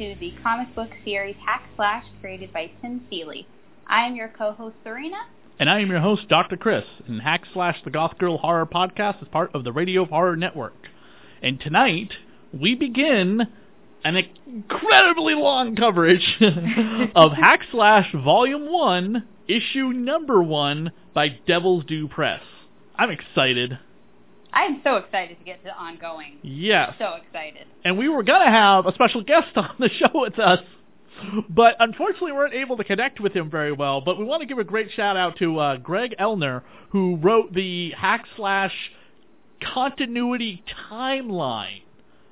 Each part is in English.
to the comic book series Hack Slash created by Tim Seeley. I am your co-host Serena. And I am your host, Dr. Chris, and Hack Slash the Goth Girl Horror Podcast is part of the Radio Horror Network. And tonight, we begin an incredibly long coverage of Hack Slash Volume 1, Issue Number 1 by Devil's Due Press. I'm excited. I'm so excited to get to ongoing. Yes. So excited. And we were going to have a special guest on the show with us, but unfortunately we weren't able to connect with him very well. But we want to give a great shout out to uh, Greg Elner, who wrote the Hack Slash continuity timeline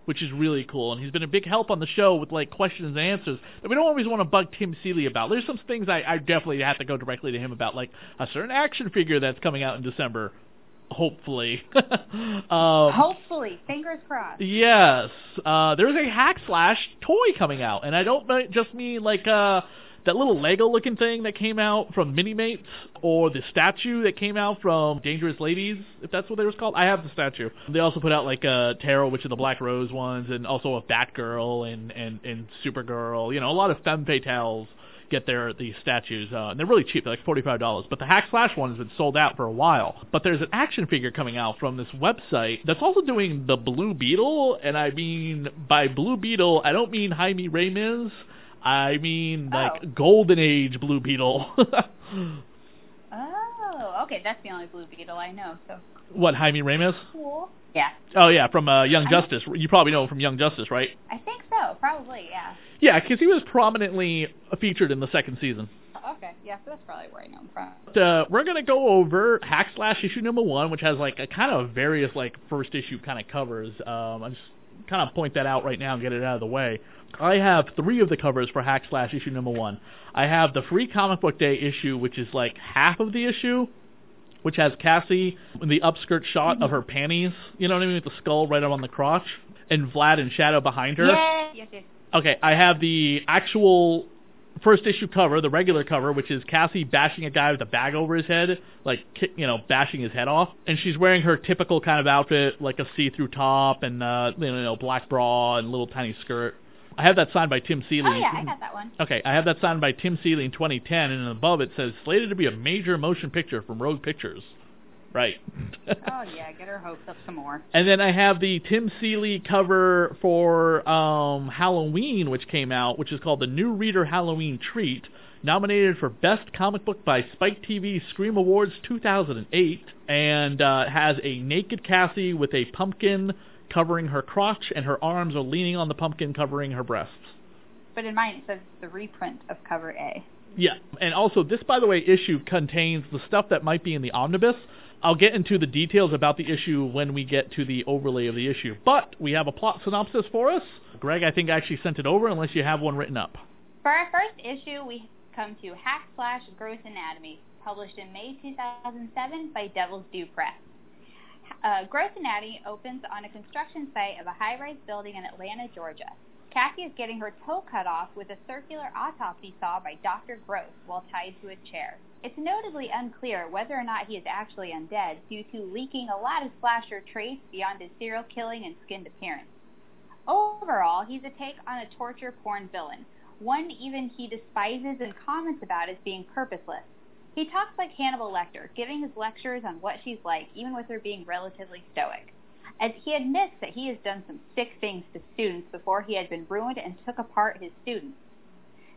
which is really cool. And he's been a big help on the show with like questions and answers that we don't always want to bug Tim Seeley about. There's some things I, I definitely have to go directly to him about, like a certain action figure that's coming out in December. Hopefully. um, Hopefully, fingers crossed. Yes, uh, there's a hack slash toy coming out, and I don't just mean like uh, that little Lego looking thing that came out from Minimates or the statue that came out from Dangerous Ladies, if that's what they was called. I have the statue. They also put out like a Tarot, which are the Black Rose ones, and also a Batgirl and and and Supergirl. You know, a lot of femme fatales get their these statues, uh, and they're really cheap. They're like forty five dollars. But the Hack Slash one has been sold out for a while. But there's an action figure coming out from this website that's also doing the Blue Beetle, and I mean by Blue Beetle, I don't mean Jaime Reyes. I mean like Oh. Golden Age Blue Beetle. Oh, okay. That's the only Blue Beetle I know. So what Jaime Reyes? cool. Yeah, Oh yeah, from uh, Young I- Justice. You probably know him from Young Justice, right? I think so. Probably. Yeah. Yeah, because he was prominently featured in the second season. Okay. Yeah. So that's probably where I know him from. But, uh, we're gonna go over Hack Slash issue number one, which has like a kind of various like first issue kind of covers. Um, I just kind of point that out right now and get it out of the way. I have three of the covers for Hack Slash issue number one. I have the free comic book day issue, which is like half of the issue, which has Cassie in the upskirt shot of her panties. You know what I mean, with the skull right up on the crotch, and Vlad and shadow behind her. Yes. Yes. Yes. Okay, I have the actual first issue cover, the regular cover, which is Cassie bashing a guy with a bag over his head, like you know, bashing his head off, and she's wearing her typical kind of outfit, like a see-through top and uh, you know, black bra and little tiny skirt. I have that signed by Tim Seeley. Oh yeah, I got that one. Okay, I have that signed by Tim Seeley in 2010, and above it says slated to be a major motion picture from Rogue Pictures. Right. Oh yeah, get her hopes up some more. And then I have the Tim Seeley cover for um, Halloween, which came out, which is called the New Reader Halloween Treat, nominated for Best Comic Book by Spike TV Scream Awards 2008, and uh, has a naked Cassie with a pumpkin covering her crotch, and her arms are leaning on the pumpkin covering her breasts. But in mine it says the reprint of cover A. Yeah, and also this, by the way, issue contains the stuff that might be in the omnibus. I'll get into the details about the issue when we get to the overlay of the issue. But we have a plot synopsis for us. Greg, I think I actually sent it over, unless you have one written up. For our first issue, we come to Hack Slash Gross Anatomy, published in May 2007 by Devil's Due Press. Uh, Gross Anatomy opens on a construction site of a high-rise building in Atlanta, Georgia. Kathy is getting her toe cut off with a circular autopsy saw by Dr. Gross while tied to a chair. It's notably unclear whether or not he is actually undead due to leaking a lot of slasher traits beyond his serial killing and skinned appearance. Overall, he's a take on a torture porn villain, one even he despises and comments about as being purposeless. He talks like Hannibal Lecter, giving his lectures on what she's like, even with her being relatively stoic. As he admits that he has done some sick things to students before he had been ruined and took apart his students.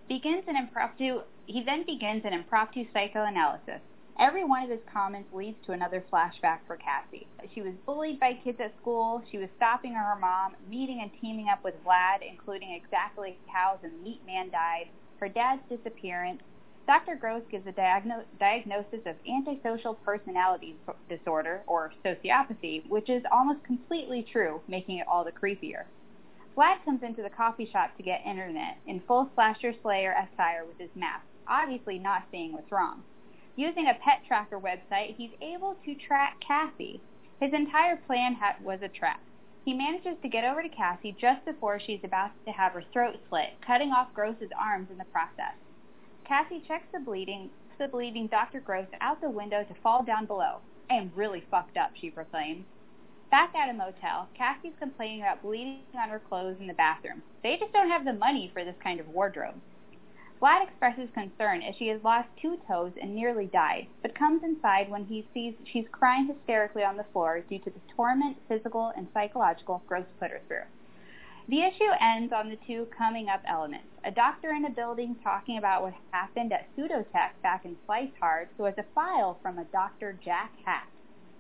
Begins an impromptu, he then begins an impromptu psychoanalysis. Every one of his comments leads to another flashback for Cassie. She was bullied by kids at school, she was stopping her mom, meeting and teaming up with Vlad, including exactly how the meat man died, her dad's disappearance. Dr. Gross gives a diagno- diagnosis of antisocial personality disorder, or sociopathy, which is almost completely true, making it all the creepier. Vlad comes into the coffee shop to get internet in full slasher slayer attire with his mask, obviously not seeing what's wrong. Using a pet tracker website, he's able to track Cassie. His entire plan ha- was a trap. He manages to get over to Cassie just before she's about to have her throat slit, cutting off Gross's arms in the process. Cassie checks the bleeding, the bleeding Dr. Gross out the window to fall down below. I am really fucked up, she proclaims. Back at a motel, Cassie's complaining about bleeding on her clothes in the bathroom. They just don't have the money for this kind of wardrobe. Vlad expresses concern as she has lost two toes and nearly died, but comes inside when he sees she's crying hysterically on the floor due to the torment, physical, and psychological Gross put her through. The issue ends on the two coming up elements. A doctor in a building talking about what happened at Pseudotech back in Slice Hard, who has a file from a Dr. Jack Hack.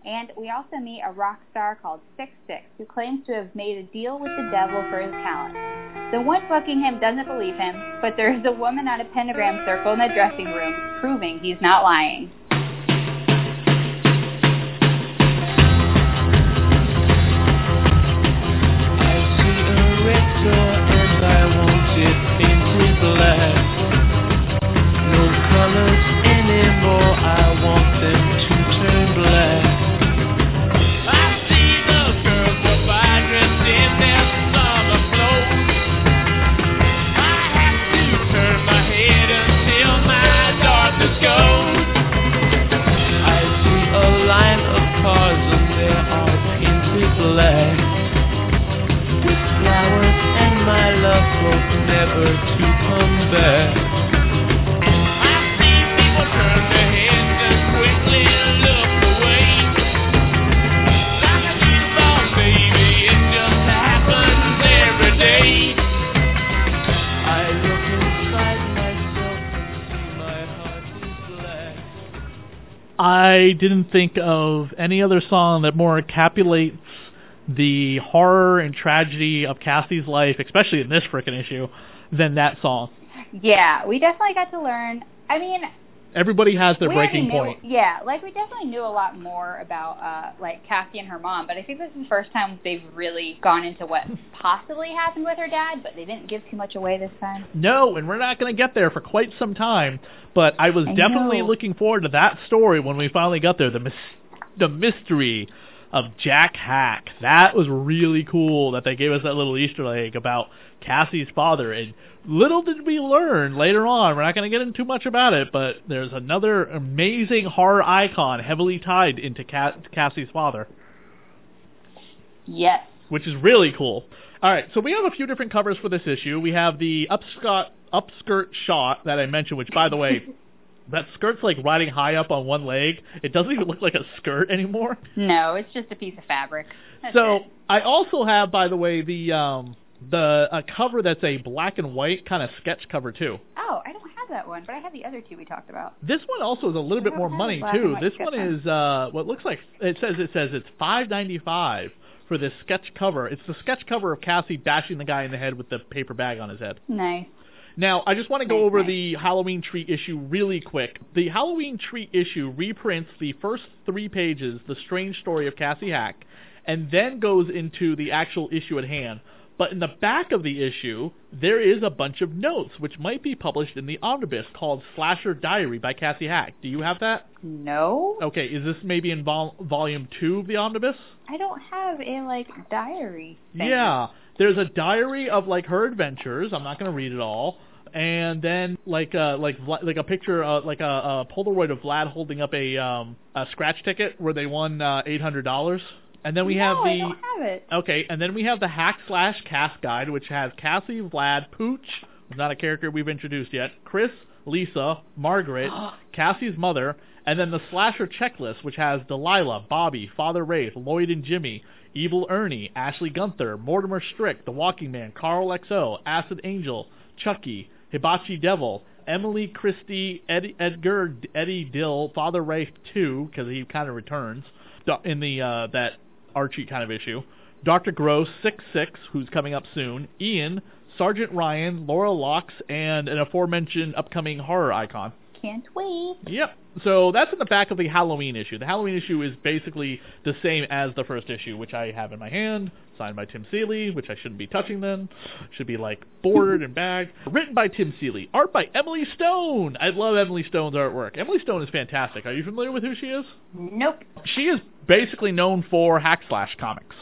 And we also meet a rock star called Six Six, who claims to have made a deal with the devil for his talent. The one booking him doesn't believe him, but there is a woman on a pentagram circle in the dressing room, proving he's not lying. I didn't think of any other song that more encapsulates the horror and tragedy of Cassie's life, especially in this frickin' issue, than that song. Yeah, we definitely got to learn. I mean, everybody has their breaking knew, point. Yeah, like we definitely knew a lot more about uh like Cassie and her mom, but I think this is the first time they've really gone into what possibly happened with her dad, but they didn't give too much away this time. No, and we're not going to get there for quite some time. But I was I definitely know. looking forward to that story when we finally got there. The mis- the mystery of Jack Hack. That was really cool that they gave us that little Easter egg about Cassie's father. And little did we learn later on. We're not going to get into too much about it, but there's another amazing horror icon heavily tied into Cassie's father Yes. which is really cool. All right, so we have a few different covers for this issue. We have the upskirt upskirt shot that I mentioned, which by the way, that skirt's like riding high up on one leg. It doesn't even look like a skirt anymore. No, it's just a piece of fabric. That's so it. I also have, by the way, the um the a cover that's a black and white kind of sketch cover too. Oh, I don't have that one, but I have the other two we talked about. This one also is a little bit more money too. This one one. is uh what looks like it says it says it's five ninety five for this sketch cover. It's the sketch cover of Cassie bashing the guy in the head with the paper bag on his head. Nice. Now, I just want to go over the Halloween Tree issue really quick. The Halloween Tree issue reprints the first three pages, the strange story of Cassie Hack, and then goes into the actual issue at hand. But in the back of the issue, there is a bunch of notes, which might be published in the omnibus called Slasher Diary by Cassie Hack. Do you have that? No, Okay, is this maybe in vol- volume two of the omnibus? I don't have a like diary. Thing. Yeah, there's a diary of like her adventures. I'm not going to read it all. And then like uh like like a picture uh, like a, a Polaroid of Vlad holding up a um a scratch ticket where they won uh, eight hundred dollars. And then we no, have I the don't have it. okay, and then we have the hack slash cast guide, which has Cassie, Vlad, Pooch, who's not a character we've introduced yet, Chris, Lisa, Margaret, Cassie's mother, and then the slasher checklist, which has Delilah, Bobby, Father Wraith, Lloyd and Jimmy, Evil Ernie, Ashley Gunther, Mortimer Strick, The Walking Man, Carl XO, Acid Angel, Chucky, Hibachi Devil, Emily Christie, Ed, Edgar, Eddie Dill, Father Wraith 2, because he kind of returns in the uh, that Archie kind of issue. Dr. Gross, Six Six, who's coming up soon. Ian, Sergeant Ryan, Laura Locks, and an aforementioned upcoming horror icon. Can't wait. Yep. So that's in the back of the Halloween issue. The Halloween issue is basically the same as the first issue, which I have in my hand, signed by Tim Seeley, which I shouldn't be touching then. Should be like bordered and bagged. Written by Tim Seeley. Art by Emily Stone. I love Emily Stone's artwork. Emily Stone is fantastic. Are you familiar with who she is? Nope. She is basically known for hack slash comics.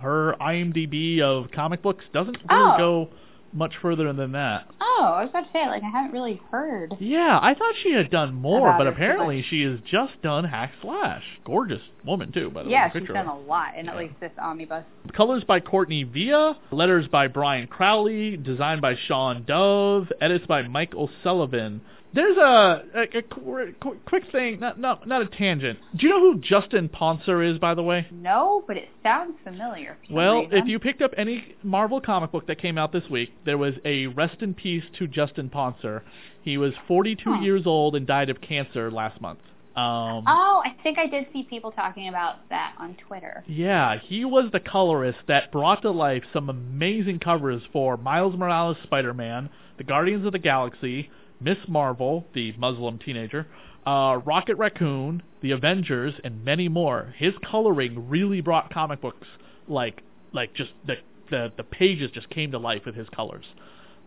Her IMDb of comic books doesn't really Oh. go much further than that. Oh, I was about to say, like, I haven't really heard. Yeah, I thought she had done more, but apparently she has just done Hack Slash. Gorgeous woman too, by the Yeah, way. she's done a lot in at least this omnibus. Colors by Courtney Villa, letters by Brian Crowley, designed by Sean Dove, edits by Mike O'Sullivan. There's a, a, a qu- qu- quick thing, not, not not a tangent. Do you know who Justin Ponsor is, by the way? No, but it sounds familiar. Well, reason. if you picked up any Marvel comic book that came out this week, there was a rest in peace to Justin Ponsor. He was 42 Huh. years old and died of cancer last month. Um, Oh, I think I did see people talking about that on Twitter. yeah, he was the colorist that brought to life some amazing covers for Miles Morales Spider-Man, the Guardians of the Galaxy, Miss Marvel, the Muslim teenager, uh, Rocket Raccoon, the Avengers, and many more. His coloring really brought comic books like like just the the, the pages just came to life with his colors.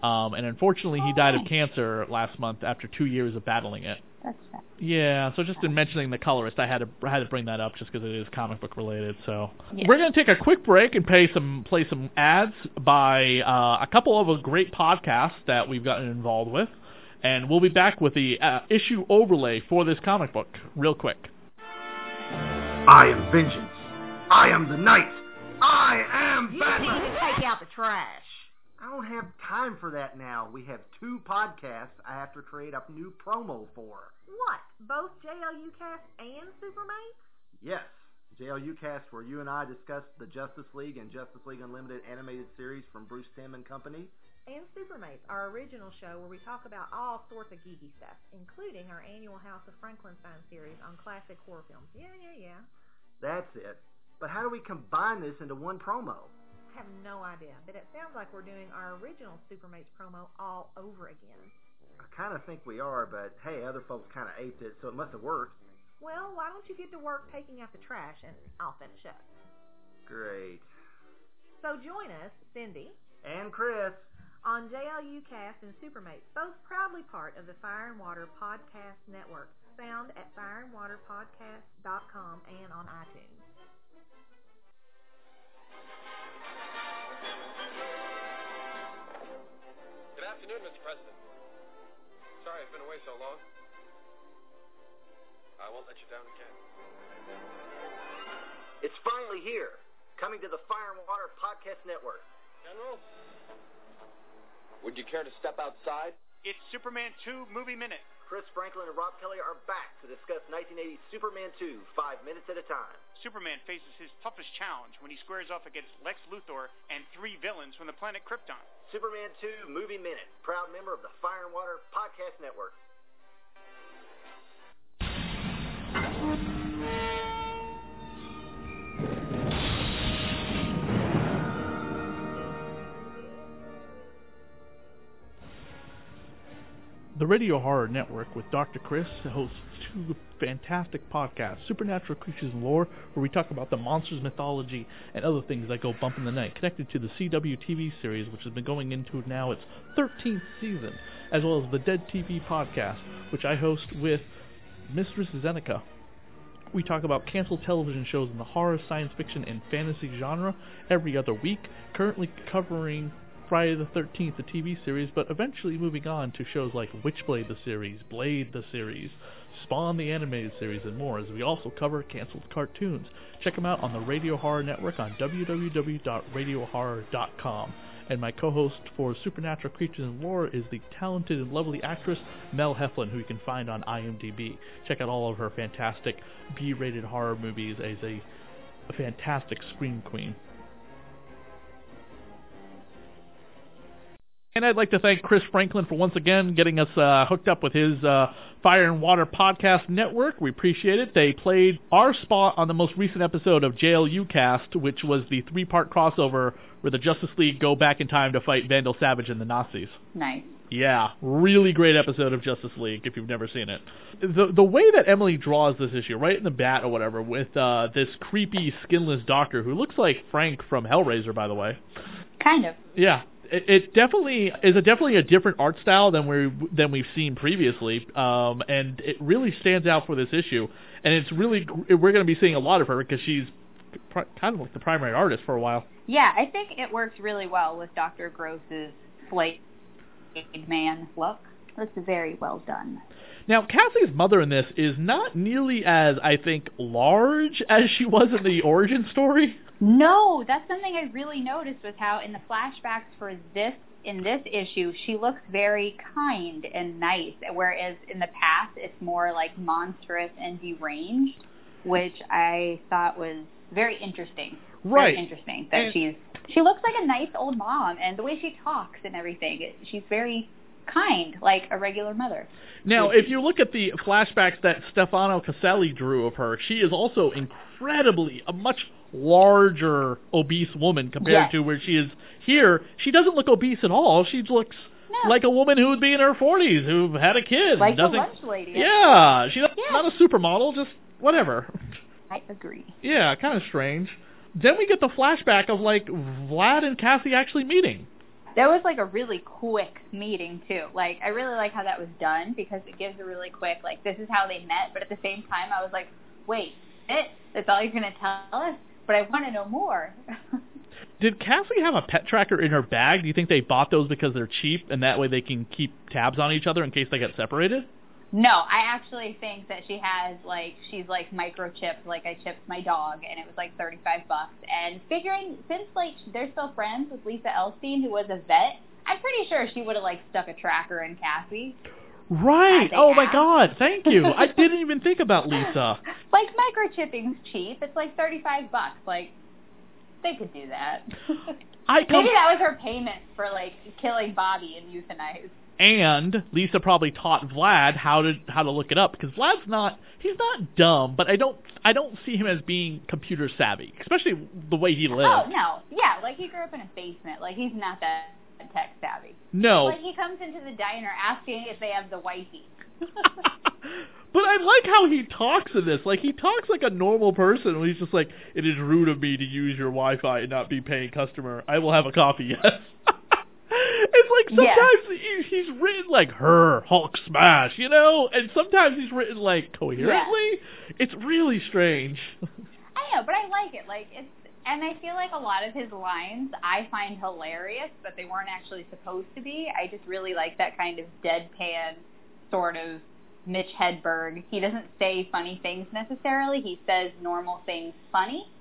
Um, and unfortunately, he Oh, died of cancer last month after two years of battling it. That's sad. Yeah, so just in mentioning the colorist, I had to I had to bring that up just because it is comic book related. So Yeah. we're gonna take a quick break and pay some play some ads by uh, a couple of great podcasts that we've gotten involved with, and we'll be back with the uh, issue overlay for this comic book real quick. I am vengeance. I am the knight. I am Batman. You Batman. need to take out the trash. I don't have time for that now. We have two podcasts I have to create a new promo for. What? Both JLU cast and Supermates? Yes, JLU cast where you and I discussed the Justice League and Justice League Unlimited animated series from Bruce Timm and Company. And Supermates, our original show where we talk about all sorts of geeky stuff, including our annual House of Frankenstein series on classic horror films. Yeah, yeah, yeah. That's it. But how do we combine this into one promo? I have no idea, but it sounds like we're doing our original Supermates promo all over again. I kind of think we are, but hey, other folks kind of aped it, so it must have worked. Well, why don't you get to work taking out the trash and I'll finish up. Great. So join us, Cindy, And Chris. On JLU Cast and Supermates, both proudly part of the Fire and Water Podcast Network, found at fireandwaterpodcast.com and on iTunes. Good afternoon, Mr. President. Sorry I've been away so long. I won't let you down again. It's finally here, coming to the Fire and Water Podcast Network. General? Would you care to step outside? It's Superman 2 Movie Minute. Chris Franklin and Rob Kelly are back to discuss 1980's Superman 2, five minutes at a time. Superman faces his toughest challenge when he squares off against Lex Luthor and three villains from the planet Krypton. Superman 2 Movie Minute, proud member of the Fire and Water Podcast Network. The Radio Horror Network with Dr. Chris hosts two fantastic podcasts, Supernatural Creatures and Lore, where we talk about the monsters, mythology, and other things that go bump in the night, connected to the CW TV series, which has been going into now its 13th season, as well as the Dead TV podcast, which I host with Mistress Zeneca. We talk about canceled television shows in the horror, science fiction, and fantasy genre every other week, currently covering Friday the 13th, the TV series, but eventually moving on to shows like Witchblade the series, Blade the series, Spawn the animated series, and more, as we also cover canceled cartoons. Check them out on the Radio Horror Network on www.radiohorror.com. And my co-host for Supernatural Creatures and Lore is the talented and lovely actress Mel Heflin, who you can find on IMDb. Check out all of her fantastic B-rated horror movies as a, a fantastic scream queen. And I'd like to thank Chris Franklin for once again getting us uh, hooked up with his uh, Fire and Water Podcast Network. We appreciate it. They played our spot on the most recent episode of JLU Cast, which was the three-part crossover where the Justice League go back in time to fight Vandal Savage and the Nazis. Nice. Yeah, really great episode of Justice League if you've never seen it. The the way that Emily draws this issue, right in the bat or whatever, with uh, this creepy skinless doctor who looks like Frank from Hellraiser, by the way. Kind of. Yeah, it, it definitely is a definitely a different art style than we than we've seen previously, um, and it really stands out for this issue. And it's really we're going to be seeing a lot of her because she's pr- kind of like the primary artist for a while. Yeah, I think it works really well with Dr. Gross's enslaved man look. That's very well done. Now, Cassie's mother in this is not nearly as, I think, large as she was in the origin story. No, that's something I really noticed was how in the flashbacks for this in this issue, she looks very kind and nice, whereas in the past it's more like monstrous and deranged, which I thought was very interesting. Right. Very interesting that And- she's she looks like a nice old mom, and the way she talks and everything, it, she's very kind, like a regular mother. Now, if you look at the flashbacks that Stefano Caselli drew of her, she is also incredibly a much larger obese woman compared Yes. to where she is here. She doesn't look obese at all. She looks No. like a woman who would be in her 40s who had a kid. Like the doesn't, lunch lady. Yeah, she's Yeah. not a supermodel, just whatever. I agree. Yeah, kind of strange. Then we get the flashback of like Vlad and Cassie actually meeting. That was like a really quick meeting too. Like I really like how that was done because it gives a really quick like this is how they met, but at the same time I was like, wait, it? That's all you're gonna tell us? But I want to know more. Did Cassie have a pet tracker in her bag? Do you think they bought those because they're cheap and that way they can keep tabs on each other in case they get separated? no, I actually think that she has like she's like microchipped, like I chipped my dog, and it was like thirty five bucks. And figuring since like they're still friends with Lisa Elstein, who was a vet, I'm pretty sure she would have like stuck a tracker in Cassie. Right. Oh my god, thank you. I didn't even think about Lisa. like microchipping's cheap. It's like thirty five bucks. Like they could do that. I come Maybe that was her payment for like killing Bobby and euthanized. and Lisa probably taught Vlad how to how to look it up because Vlad's not he's not dumb, but I don't I don't see him as being computer savvy, especially the way he lives. Oh no, yeah, like he grew up in a basement. Like he's not that tech savvy. No. Like he comes into the diner asking if they have the wifey. but I like how he talks in this. Like he talks like a normal person. When he's just like, "It is rude of me to use your Wi-Fi and not be paying customer. I will have a coffee." Yes. it's like sometimes he, he's written like her Hulk smash, you know, and sometimes he's written like coherently. It's really strange. I know, but I like it. Like it's, and I feel like a lot of his lines I find hilarious, but they weren't actually supposed to be. I just really like that kind of deadpan sort of Mitch Hedberg. He doesn't say funny things necessarily. He says normal things funny,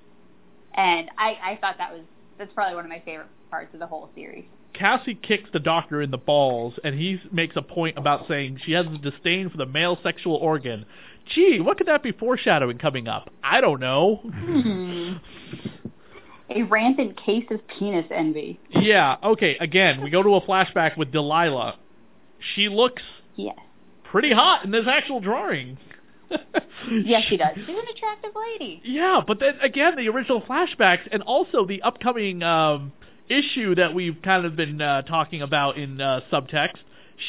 and I I thought that was that's probably one of my favorite parts of the whole series. Cassie kicks the doctor in the balls, and he makes a point about saying she has a disdain for the male sexual organ. Gee, what could that be foreshadowing coming up? I don't know. Hmm. A rampant case of penis envy. yeah, okay, again, we go to a flashback with Delilah. She looks Yes. pretty hot in this actual drawing. Yes, she does. She's an attractive lady. Yeah, but then again, the original flashbacks and also the upcoming um, issue that we've kind of been uh, talking about in uh, subtext,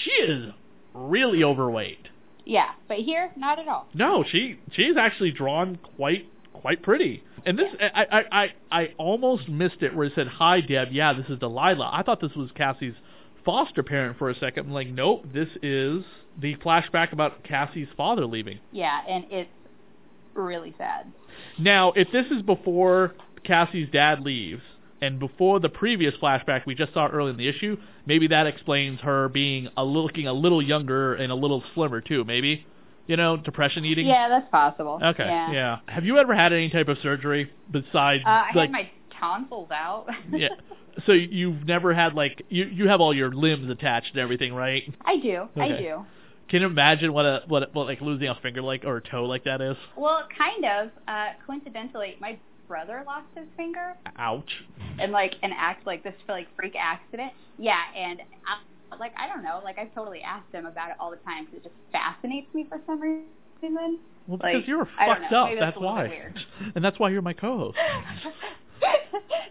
she is really overweight. Yeah, but here, not at all. No, she she's actually drawn quite quite pretty. And this I I I, I almost missed it where it said, "Hi, Deb. Yeah, this is Delilah." I thought this was Cassie's foster parent for a second. I'm like, nope, this is the flashback about Cassie's father leaving. Yeah, and it's really sad. Now, if this is before Cassie's dad leaves and before the previous flashback we just saw early in the issue, maybe that explains her being a looking a little younger and a little slimmer too. Maybe, you know, depression eating. Yeah, that's possible. Okay. Yeah. Have you ever had any type of surgery besides Uh, I like had my tonsils out. yeah? So you've never had like you you have all your limbs attached and everything, right? I do. I do. Can you imagine what a what what like losing a finger like or a toe like that is? Well, kind of. Uh, coincidentally, my brother lost his finger Ouch. And like an act like this for like freak accident. Yeah, and like I don't know, like I've totally asked him about it all the time because it just fascinates me for some reason. Well, Like, because you're fucked know. up. That's why. And that's why you're my co-host.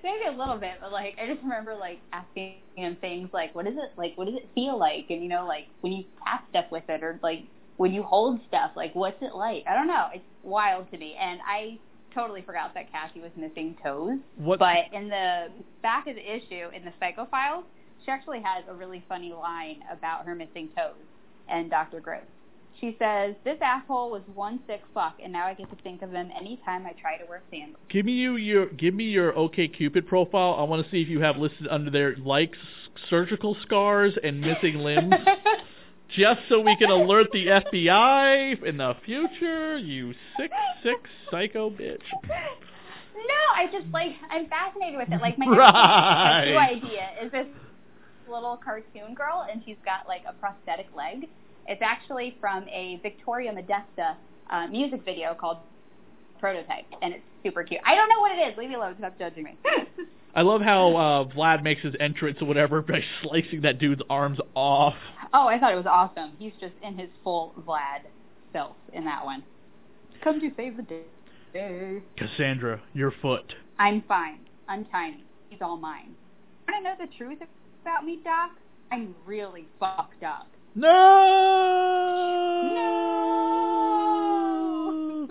Maybe a little bit, but like I just remember like asking him things like, "What is it like? What does it feel like?" And you know, like when you tap stuff with it, or like when you hold stuff, like what's it like? I don't know. It's wild to me, and I totally forgot that Cassie was missing toes. What? But in the back of the issue, in the Psycho Files, she actually has a really funny line about her missing toes and Dr. Gross. She says, This asshole was one sick fuck, and now I get to think of him anytime I try to wear sandals. Give me you your give me your OK Cupid profile. I want to see if you have listed under there likes surgical scars and missing limbs. Just so we can alert the FBI in the future, you sick, sick psycho bitch. No, I just like I'm fascinated with it. Like my Right. idea is this little cartoon girl, and she's got like a prosthetic leg. It's actually from a Viktoria Modesta uh, music video called Prototype, and it's super cute. I don't know what it is. Leave me alone. Stop judging me. I love how uh, Vlad makes his entrance or whatever by slicing that dude's arms off. oh, I thought it was awesome. He's just in his full Vlad self in that one. Come to save the day. Cassandra, your foot. I'm fine. Untie me. He's all mine. Want to know the truth about me, Doc? I'm really fucked up. No! No!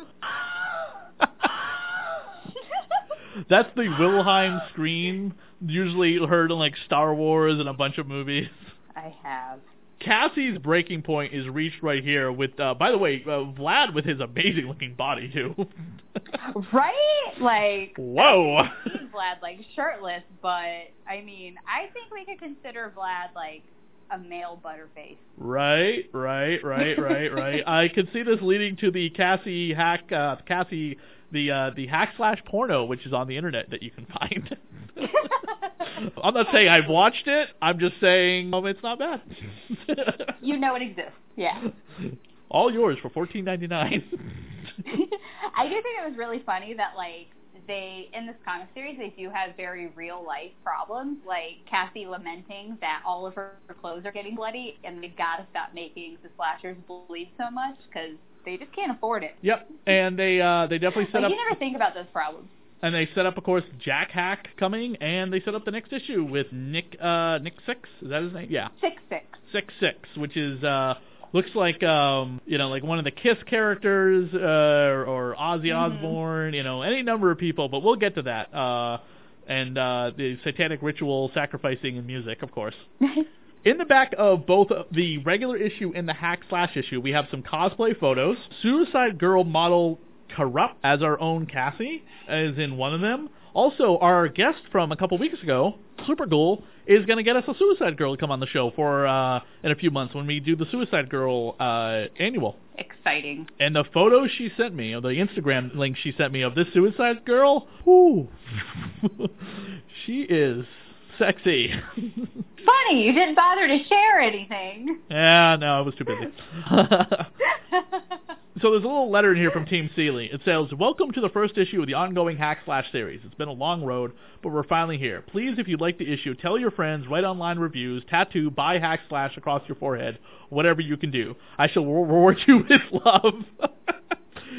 That's the Wilhelm scream, usually heard in like Star Wars and a bunch of movies. I have. Cassie's breaking point is reached right here with, uh, by the way, uh, Vlad with his amazing looking body too. Right? Like, Whoa! Seen Vlad like shirtless, but I mean, I think we could consider Vlad like a male butterface. Right, right, right, right, right. I could see this leading to the Cassie hack, uh, Cassie, the uh, the hack slash porno, which is on the internet that you can find. I'm not saying I've watched it. I'm just saying um, it's not bad. You know it exists. Yeah. All yours for fourteen ninety nine. I do think it was really funny that like they in this comic series they do have very real life problems, like Cassie lamenting that all of her clothes are getting bloody, and they've got to stop making the slashers bleed so much because they just can't afford it. Yep, and they uh, they definitely set Like up you never think about those problems. And they set up, of course, Jack Hack coming, and they set up the next issue with Nick uh, Nick Six. Is that his name? Yeah. Six six. six six, which is uh looks like um you know like one of the Kiss characters uh or, Ozzy Mhm. Osbourne, you know any number of people, but we'll get to that. Uh and uh the satanic ritual sacrificing and music, of course. In the back of both the regular issue and the hack slash issue, we have some cosplay photos. Suicide Girl model Corrupt as our own Cassie is in one of them. Also, our guest from a couple weeks ago, Supergirl, is going to get us a Suicide Girl to come on the show for uh, in a few months when we do the Suicide Girl uh, annual. Exciting. And the photos she sent me, or the Instagram link she sent me of this Suicide Girl, whoo, she is sexy. Funny, you didn't bother to share anything. yeah, no, I was too busy. So there's a little letter in here from Tim Seeley. It says, Welcome to the first issue of the ongoing Hack Slash series. It's been a long road, but we're finally here. Please, if you like the issue, tell your friends, write online reviews, tattoo, buy Hack Slash across your forehead, whatever you can do. I shall reward you with love.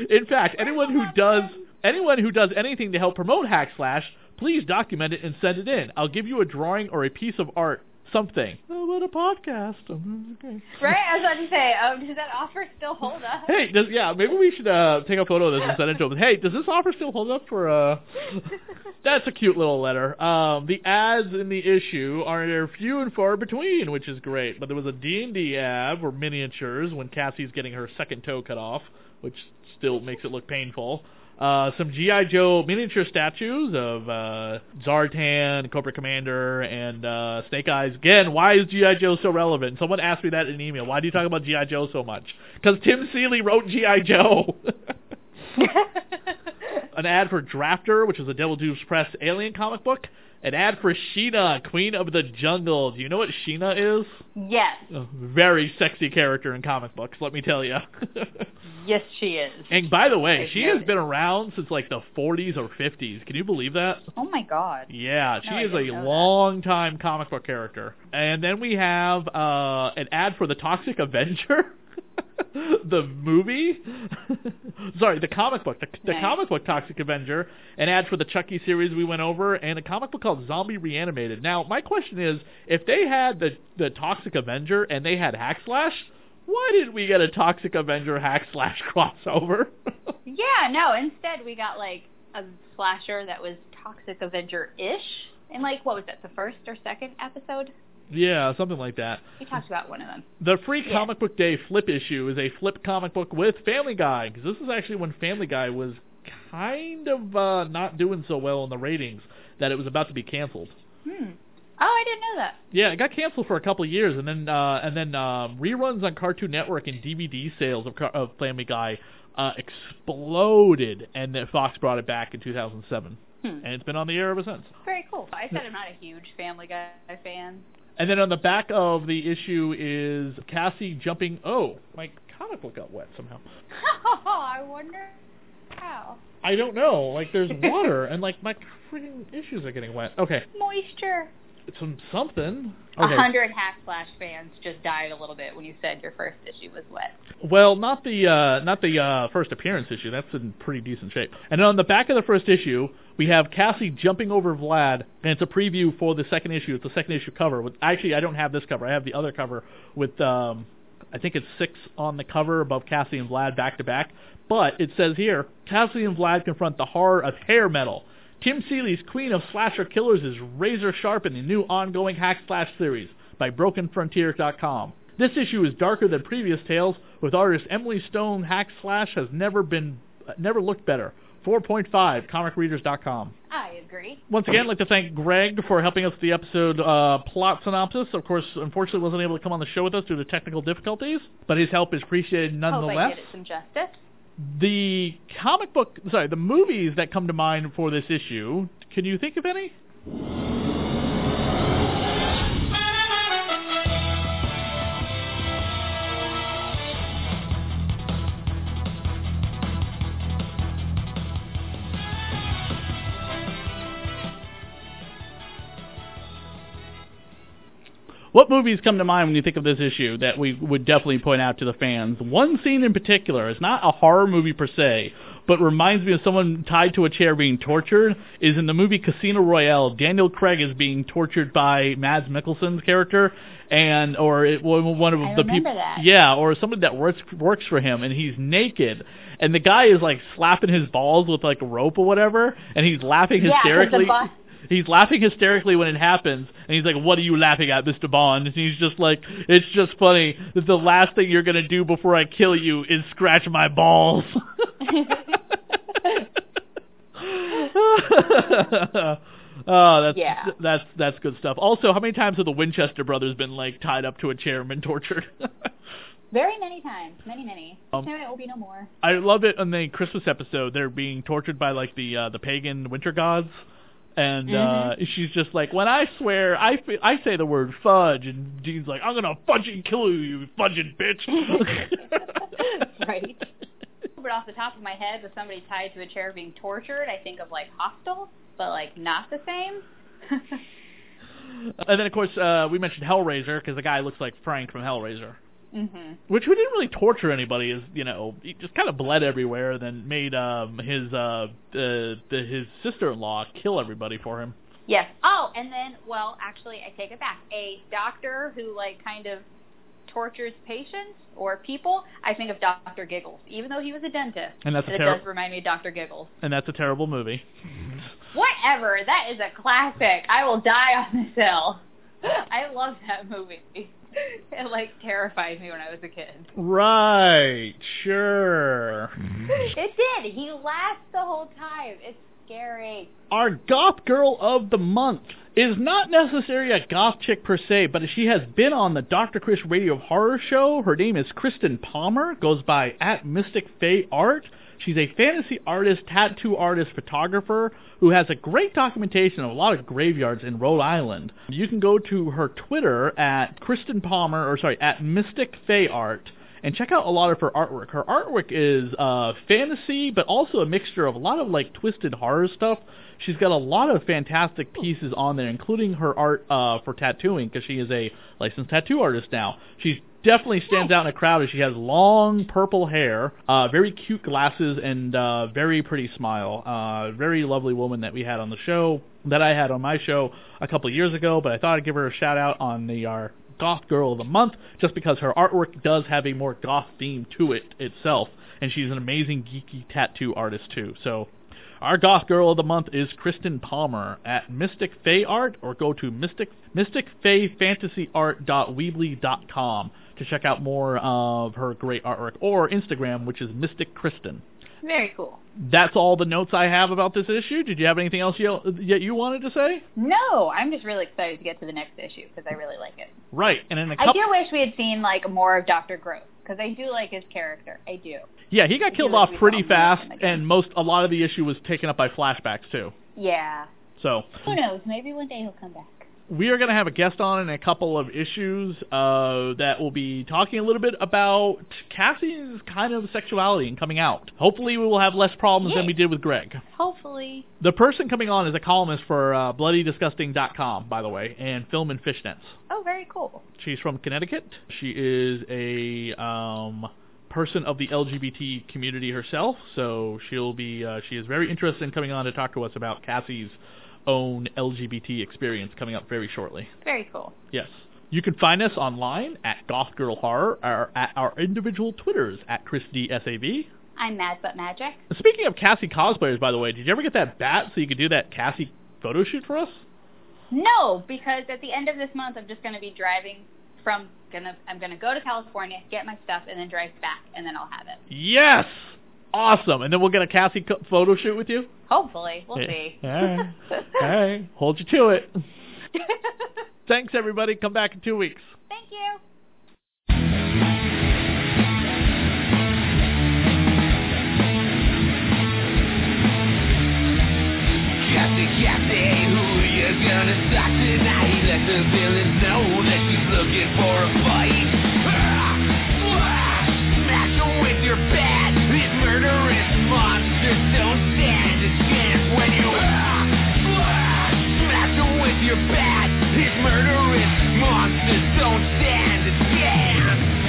in fact, anyone who does anyone who does anything to help promote Hack Slash, please document it and send it in. I'll give you a drawing or a piece of art, something. Oh, what a podcast. Okay. Right? I was about to say, oh, does that offer still hold up? Hey, does, yeah, maybe we should uh, take a photo of this and send it to him. Hey, does this offer still hold up for? Uh... That's a cute little letter. Um, the ads in the issue are few and far between, which is great. But there was a D&D ad for miniatures when Cassie's getting her second toe cut off, which still makes it look painful. Uh, some GI Joe miniature statues of uh, Zartan, Cobra Commander, and uh, Snake Eyes. Again, why is GI Joe so relevant? Someone asked me that in an email. Why do you talk about GI Joe so much? Because Tim Seeley wrote GI Joe. An ad for Drafter, which is a Devil's Due Press alien comic book. An ad for Sheena, Queen of the Jungle. Do you know what Sheena is? yes. A very sexy character in comic books, let me tell you. Yes, she is. And by the way, I've she has been around since like the 40s or 50s. Can you believe that? Oh my god. Yeah, she No, is a didn't know that. long time comic book character. And then we have uh, an ad for the Toxic Avenger. the movie, sorry, the comic book, the, the Nice. comic book Toxic Avenger, an ad for the Chucky series we went over, and a comic book called Zombie Reanimated. Now, my question is, if they had the the Toxic Avenger and they had Hack Slash, why didn't we get a Toxic Avenger Hack Slash crossover? Yeah, no, instead we got like a slasher that was Toxic Avenger-ish. And like, what was that, the first or second episode? Yeah, something like that. He talks about one of them. The free Yeah. comic book day flip issue is a flip comic book with Family Guy because this is actually when Family Guy was kind of uh, not doing so well in the ratings that it was about to be canceled. Hmm. Oh, I didn't know that. Yeah, it got canceled for a couple of years, and then uh, and then um, reruns on Cartoon Network and DVD sales of, Car- of Family Guy uh, exploded, and then Fox brought it back in 2007, Hmm. and it's been on the air ever since. Very cool. I said I'm not a huge Family Guy fan. And then on the back of the issue is Cassie jumping. Oh, my comic book got wet somehow. I wonder how. I don't know. Like there's water, and like my freaking issues are getting wet. Okay, Moisture. Some something. A Okay. hundred Hack Slash fans just died a little bit when you said your first issue was wet. Well, not the uh, not the uh, first appearance issue. That's in pretty decent shape. And on the back of the first issue, we have Cassie jumping over Vlad, and it's a preview for the second issue. It's the second issue cover. With actually, I don't have this cover. I have the other cover with um, I think it's six on the cover above Cassie and Vlad back to back. But it says here, Cassie and Vlad confront the horror of hair metal. Tim Seeley's Queen of Slasher Killers is razor sharp in the new ongoing Hack Slash series by BrokenFrontier.com. This issue is darker than previous tales, with artist Emily Stone. Hack Slash has never been, uh, never looked better. 4.5, ComicReaders.com. I agree. Once again, I'd like to thank Greg for helping us with the episode uh, plot synopsis. Of course, unfortunately, wasn't able to come on the show with us due to technical difficulties, but his help is appreciated nonetheless. Hope I did it some justice. The comic book, sorry, the movies that come to mind for this issue, can you think of any? What movies come to mind when you think of this issue that we would definitely point out to the fans? One scene in particular is not a horror movie per se, but reminds me of someone tied to a chair being tortured. Is in the movie Casino Royale. Daniel Craig is being tortured by Mads Mikkelsen's character, and or it, one of I the people, that. yeah, or somebody that works works for him, and he's naked, and the guy is like slapping his balls with like a rope or whatever, and he's laughing Yeah, hysterically. bo- He's laughing hysterically when it happens, and he's like, "What are you laughing at, Mr. Bond?" And he's just like, "It's just funny that the last thing you're gonna do before I kill you is scratch my balls." oh, that's Yeah. that's that's good stuff. Also, how many times have the Winchester brothers been like tied up to a chair and been tortured? Very many times. Many, many. Um, no, it will be no more. I love it in the Christmas episode. They're being tortured by like the uh, the pagan winter gods, and uh, she's just like, when I swear, I, f- I say the word fudge, and Dean's like, I'm gonna fudging kill you, you fudging bitch. right. But off the top of my head, with somebody tied to a chair being tortured, I think of like Hostel, but like not the same. and then of course uh, we mentioned Hellraiser because the guy looks like Frank from Hellraiser. Mhm. Which we didn't really torture anybody, is you know, he just kind of bled everywhere, and then made um, his uh, uh, the, his sister-in-law kill everybody for him. Yes. Oh, and then, well, actually, I take it back. A doctor who like kind of tortures patients or people. I think of Doctor Giggles, even though he was a dentist. And that's a it does remind me of Doctor Giggles. And that's a terrible movie. Whatever. That is a classic. I will die on this hill. I love that movie. It like terrified me when I was a kid. Right, sure. Mm-hmm. It did. He laughed the whole time. It's scary. Our goth girl of the month is not necessarily a goth chick per se, but she has been on the Dr. Chris Radio Horror Show. Her name is Kristen Palmer, goes by at Mystic Fae Art. She's a fantasy artist, tattoo artist, photographer who has a great documentation of a lot of graveyards in Rhode Island. You can go to her Twitter at Kristen Palmer, or sorry, at Mystic Fae Art, and check out a lot of her artwork. Her artwork is uh, fantasy, but also a mixture of a lot of like twisted horror stuff. She's got a lot of fantastic pieces on there, including her art uh, for tattooing, because she is a licensed tattoo artist now. She's definitely stands out in a crowd as she has long purple hair, uh, very cute glasses, and uh, very pretty smile. Uh, very lovely woman that we had on the show, that I had on my show a couple of years ago, but I thought I'd give her a shout out on the our Goth Girl of the Month, just because her artwork does have a more goth theme to it itself, and she's an amazing geeky tattoo artist too. So Our goth girl of the month is Kristen Palmer at Mystic Fae Art, or go to mystic mysticfaefantasyart.weebly.com to check out more of her great artwork, or Instagram, which is Mystic Kristen. Very cool. That's all the notes I have about this issue. Did you have anything else you, that you wanted to say? No, I'm just really excited to get to the next issue because I really like it. Right, and in a I couple, I do wish we had seen like more of Doctor Growth because I do like his character. I do. yeah, he got I killed off pretty saw more of fast, and most a lot of the issue was taken up by flashbacks too. Yeah. So Who knows? Maybe one day he'll come back. We are going to have a guest on in a couple of issues uh, that will be talking a little bit about Cassie's kind of sexuality and coming out. Hopefully, we will have less problems than we did with Greg. Hopefully. The person coming on is a columnist for uh, BloodyDisgusting.com, by the way, and Film and Fishnets. Oh, very cool. She's from Connecticut. She is a um, person of the LGBT community herself, so she'll be uh, she is very interested in coming on to talk to us about Cassie's own LGBT experience coming up very shortly. Very cool. Yes. You can find us online at Goth Girl Horror or at our individual Twitters at ChrisDSAV. I'm Mad But Magic. Speaking of Cassie cosplayers, by the way, did you ever get that bat so you could do that Cassie photo shoot for us? No, because at the end of this month, I'm just going to be driving from gonna. I'm going to go to California, get my stuff, and then drive back, and then I'll have it. Yes! Awesome. And then we'll get a Cassie co- photo shoot with you? Hopefully, we'll Yeah. see. All right. All right. Hold you to it. Thanks, everybody. Come back in two weeks. Thank you. Cassie, Cassie, who you gonna stop tonight? Let the villains know that she's looking for a fight you're bad. These murderous monsters don't stand a chance when you smash them with your bat. These murderous monsters don't stand a chance.